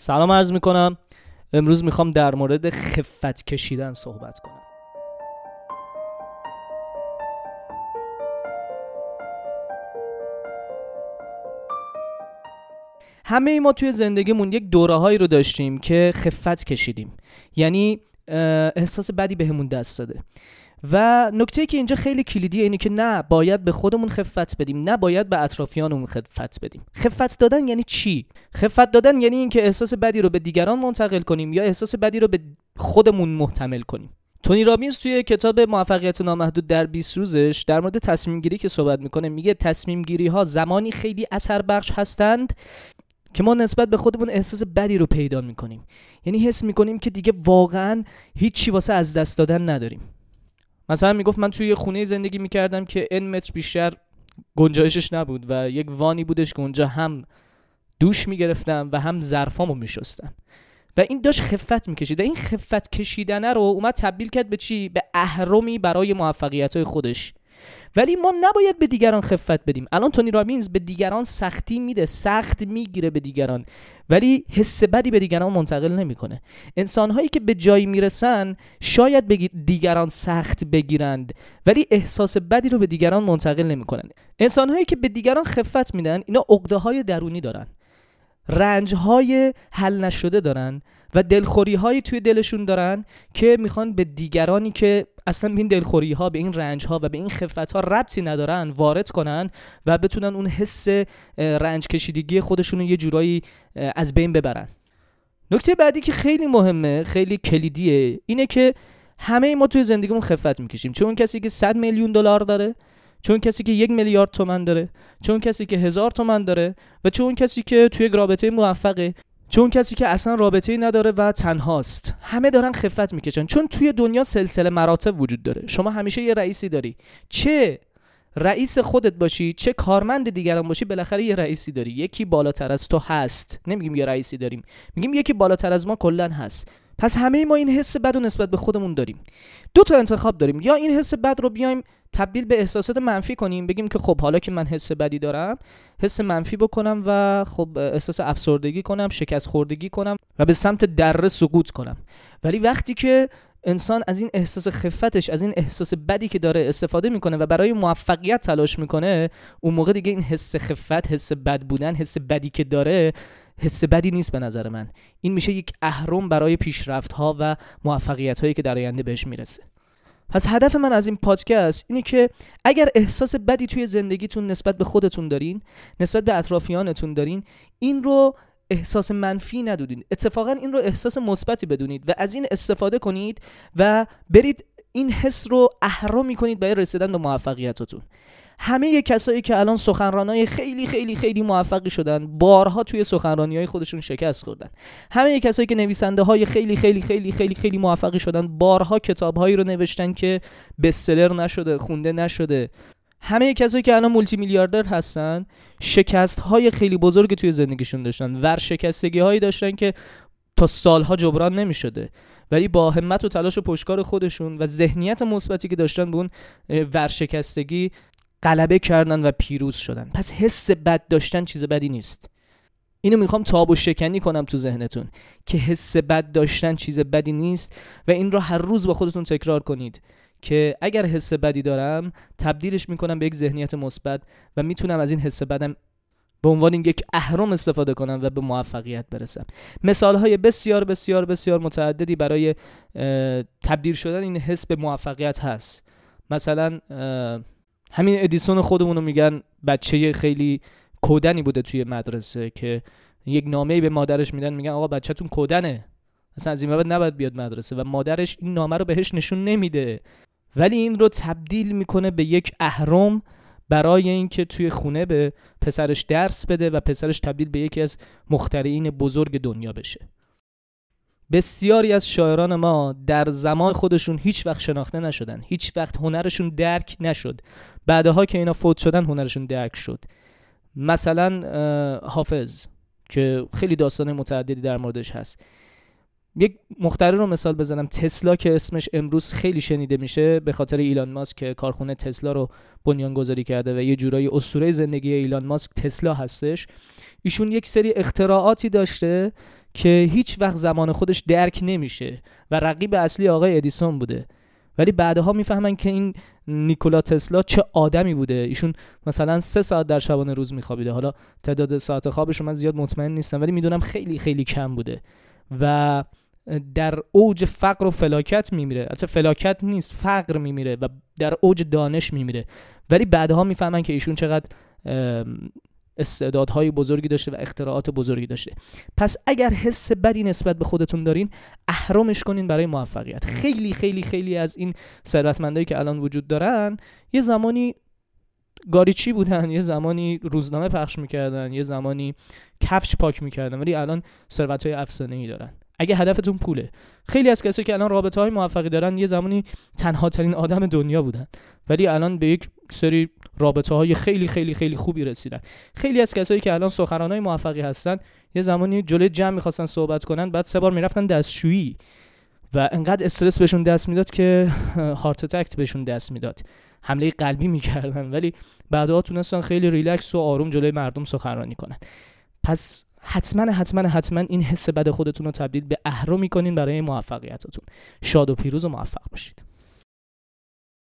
سلام عرض می‌کنم. امروز می‌خوام در مورد خفت کشیدن صحبت کنم. همه ای ما توی زندگیمون یک دوره هایی رو داشتیم که خفت کشیدیم. یعنی احساس بدی بهمون دست داده. و نکته که اینجا خیلی کلیدیه اینه که نه باید به خودمون خفت بدیم نه باید به اطرافیانمون خفت بدیم. خفت دادن یعنی چی؟ خفت دادن یعنی اینکه احساس بدی رو به دیگران منتقل کنیم یا احساس بدی رو به خودمون محتمل کنیم. تونی رابینز توی کتاب موفقیت نامحدود در 20 روزش در مورد تصمیم گیری که صحبت می‌کنه میگه تصمیم گیری ها زمانی خیلی اثر بخش هستند که ما نسبت به خودمون احساس بدی رو پیدا می‌کنیم. یعنی حس می‌کنیم که دیگه واقعا هیچی واسه از دست دادن نداریم. مثلا می‌گفت من توی خونه زندگی می‌کردم که ان متر بیشتر گنجایشش نبود و یک وانی بودش که اونجا هم دوش می‌گرفتم و هم ظرفامو میشستم. و این داشت خفت می‌کشید. و این خفت کشیدنه رو اومد تبدیل کرد به چی؟ به اهرمی برای موفقیت های خودش. ولی ما نباید به دیگران خفت بدیم. الان تونی رابینز به دیگران سختی میده سخت می‌گیره به دیگران. ولی حس بدی به دیگران منتقل نمی‌کنه. انسانهایی که به جایی می‌رسن شاید به دیگران سخت بگیرند ولی احساس بدی رو به دیگران منتقل نمی‌کنن. انسانهایی که به دیگران خفت میدن اینا عقده های درونی دارن. رنج های حل نشده دارن. و دلخوری هایی توی دلشون دارن که می‌خوان به دیگرانی که اصلا به این دلخوری ها به این رنج ها و به این خفت ها ربطی ندارن وارد کنن و بتونن اون حس رنج کشیدگی خودشون یه جورایی از بین ببرن. نکته بعدی که خیلی مهمه خیلی کلیدیه اینه که همه ما توی زندگیمون خفت می‌کشیم. چون کسی که 100 میلیون دلار داره چون کسی که یک میلیارد تومن داره چون کسی که هزار تومن داره و چون کسی که توی رابطه موفقه. چون کسی که اصلا رابطه نداره و تنهاست. همه دارن خفت می‌کشن. چون توی دنیا سلسله مراتب وجود داره. شما همیشه یه رئیسی داری. چه رئیس خودت باشی چه کارمند دیگران باشی بالاخره یه رئیسی داری. یکی بالاتر از تو هست. نمیگیم یه رئیسی داریم. میگیم یکی بالاتر از ما کلا هست. پس همه ما این حس بد و نسبت به خودمون داریم. دو تا انتخاب داریم. یا این حس بد رو بیایم تبدیل به احساسات منفی کنیم بگیم که خب حالا که من حس بدی دارم حس منفی بکنم و خب احساس افسردگی کنم شکست خوردگی کنم و به سمت دره سقوط کنم. ولی وقتی که انسان از این احساس خفتش از این احساس بدی که داره استفاده می‌کنه و برای موفقیت تلاش می‌کنه اون موقع دیگه این حس خفت حس بد بودن حس بدی که داره حس بدی نیست به نظر من. این میشه یک اهرم برای پیشرفت ها و موفقیت هایی که در آینده بهش می‌رسه. پس هدف من از این پادکست اینه که اگر احساس بدی توی زندگیتون نسبت به خودتون دارین نسبت به اطرافیانتون دارین این رو احساس منفی ندونید اتفاقا این رو احساس مثبتی بدونید و از این استفاده کنید و برید این حس رو اهرا کنید برای رسیدن به موفقیتتون. همه کسایی که الان سخنرانای خیلی خیلی خیلی موفقی شدن بارها توی سخنرانی های خودشون شکست خوردن. همه کسایی که نویسنده های خیلی خیلی خیلی خیلی خیلی موفقی شدن بارها کتاب هایی رو نوشتن که بستسلر نشده خونده نشده. همه کسایی که الان مولتی میلیاردر هستن شکست های خیلی بزرگ توی زندگیشون داشتن. ورشکستگی هایی داشتن که تا سالها جبران نمی ولی با همت و تلاش و پشکار خودشون و ذهنیت مثبتی که داشتن به اون ورشکستگی غلبه کردن و پیروز شدن. پس حس بد داشتن چیز بدی نیست. اینو می‌خوام تاب و شکنی کنم تو ذهنتون که حس بد داشتن چیز بدی نیست و این رو هر روز با خودتون تکرار کنید که اگر حس بدی دارم تبدیلش می‌کنم به یک ذهنیت مثبت و می‌تونم از این حس بدم به عنوان یک اهرم استفاده کنم و به موفقیت برسم. مثال های بسیار بسیار بسیار متعددی برای تبدیل شدن این حس به موفقیت هست. مثلا همین ادیسون خودمونو میگن بچه خیلی کودنی بوده توی مدرسه که یک نامه به مادرش میدن میگن آقا بچهتون کودنه. اصلا از این بعد نباید بیاد مدرسه و مادرش این نامه رو بهش نشون نمیده. ولی این رو تبدیل می‌کنه به یک اهرم برای اینکه توی خونه به پسرش درس بده و پسرش تبدیل به یکی از مخترعین بزرگ دنیا بشه. بسیاری از شاعران ما در زمان خودشون هیچ وقت شناخته نشدن. هیچ وقت هنرشون درک نشد. بعدها که اینا فوت شدن هنرشون درک شد. مثلا حافظ که خیلی داستان متعددی در موردش هست. یک مختره رو مثال بزنم. تسلا که اسمش امروز خیلی شنیده میشه به خاطر ایلان ماسک که کارخونه تسلا رو بنیان گذاری کرده و یه جورایی اسطوره زندگی ایلان ماسک تسلا هستش. ایشون یک سری اختراعاتی داشته که هیچ وقت زمان خودش درک نمیشه و رقیب اصلی آقای ادیسون بوده. ولی بعدها می‌فهمن که این نیکولا تسلا چه آدمی بوده. ایشون مثلا سه ساعت در شبانه روز میخوابیده. حالا تعداد ساعت خوابش من زیاد مطمئن نیستم ولی می‌دونم خیلی خیلی کم بوده و در اوج فقر و فلاکت میمیره. البته فلاکت نیست فقر میمیره و در اوج دانش میمیره. ولی بعدها می‌فهمن که ایشون چقدر استعدادهای بزرگی داشته و اختراعات بزرگی داشته. پس اگر حس بدی نسبت به خودتون دارین اهرمش کنین برای موفقیت. خیلی خیلی خیلی از این ثروتمندایی که الان وجود دارن یه زمانی گاریچی بودن؟ یه زمانی روزنامه پخش می‌کردن یه زمانی کفش پاک می‌کردن ولی الان ثروت های افسانه ای دارن. اگه هدفتون پوله. خیلی از کسایی که الان رابطه های موفقی دارن یه زمانی تنها ترین آدم دنیا بودن. ولی الان به یک سری رابطه های خیلی خیلی خیلی خوبی رسیدن. خیلی از کسایی که الان سخنران های موفقی هستن یه زمانی جلوی جمع می‌خواستن صحبت کنن بعد سه بار می‌رفتن دستشویی و انقدر استرس بهشون دست می‌داد که هارت اتک بهشون دست می‌داد. حمله قلبی می‌کردن. ولی بعدها تونستن خیلی ریلکس و آروم جلوی مردم سخنرانی کنن. پس حتما حتما حتما این حس بد خودتون رو تبدیل به اهرو می‌کنین برای موفقیتتون. شاد و پیروز و موفق باشید.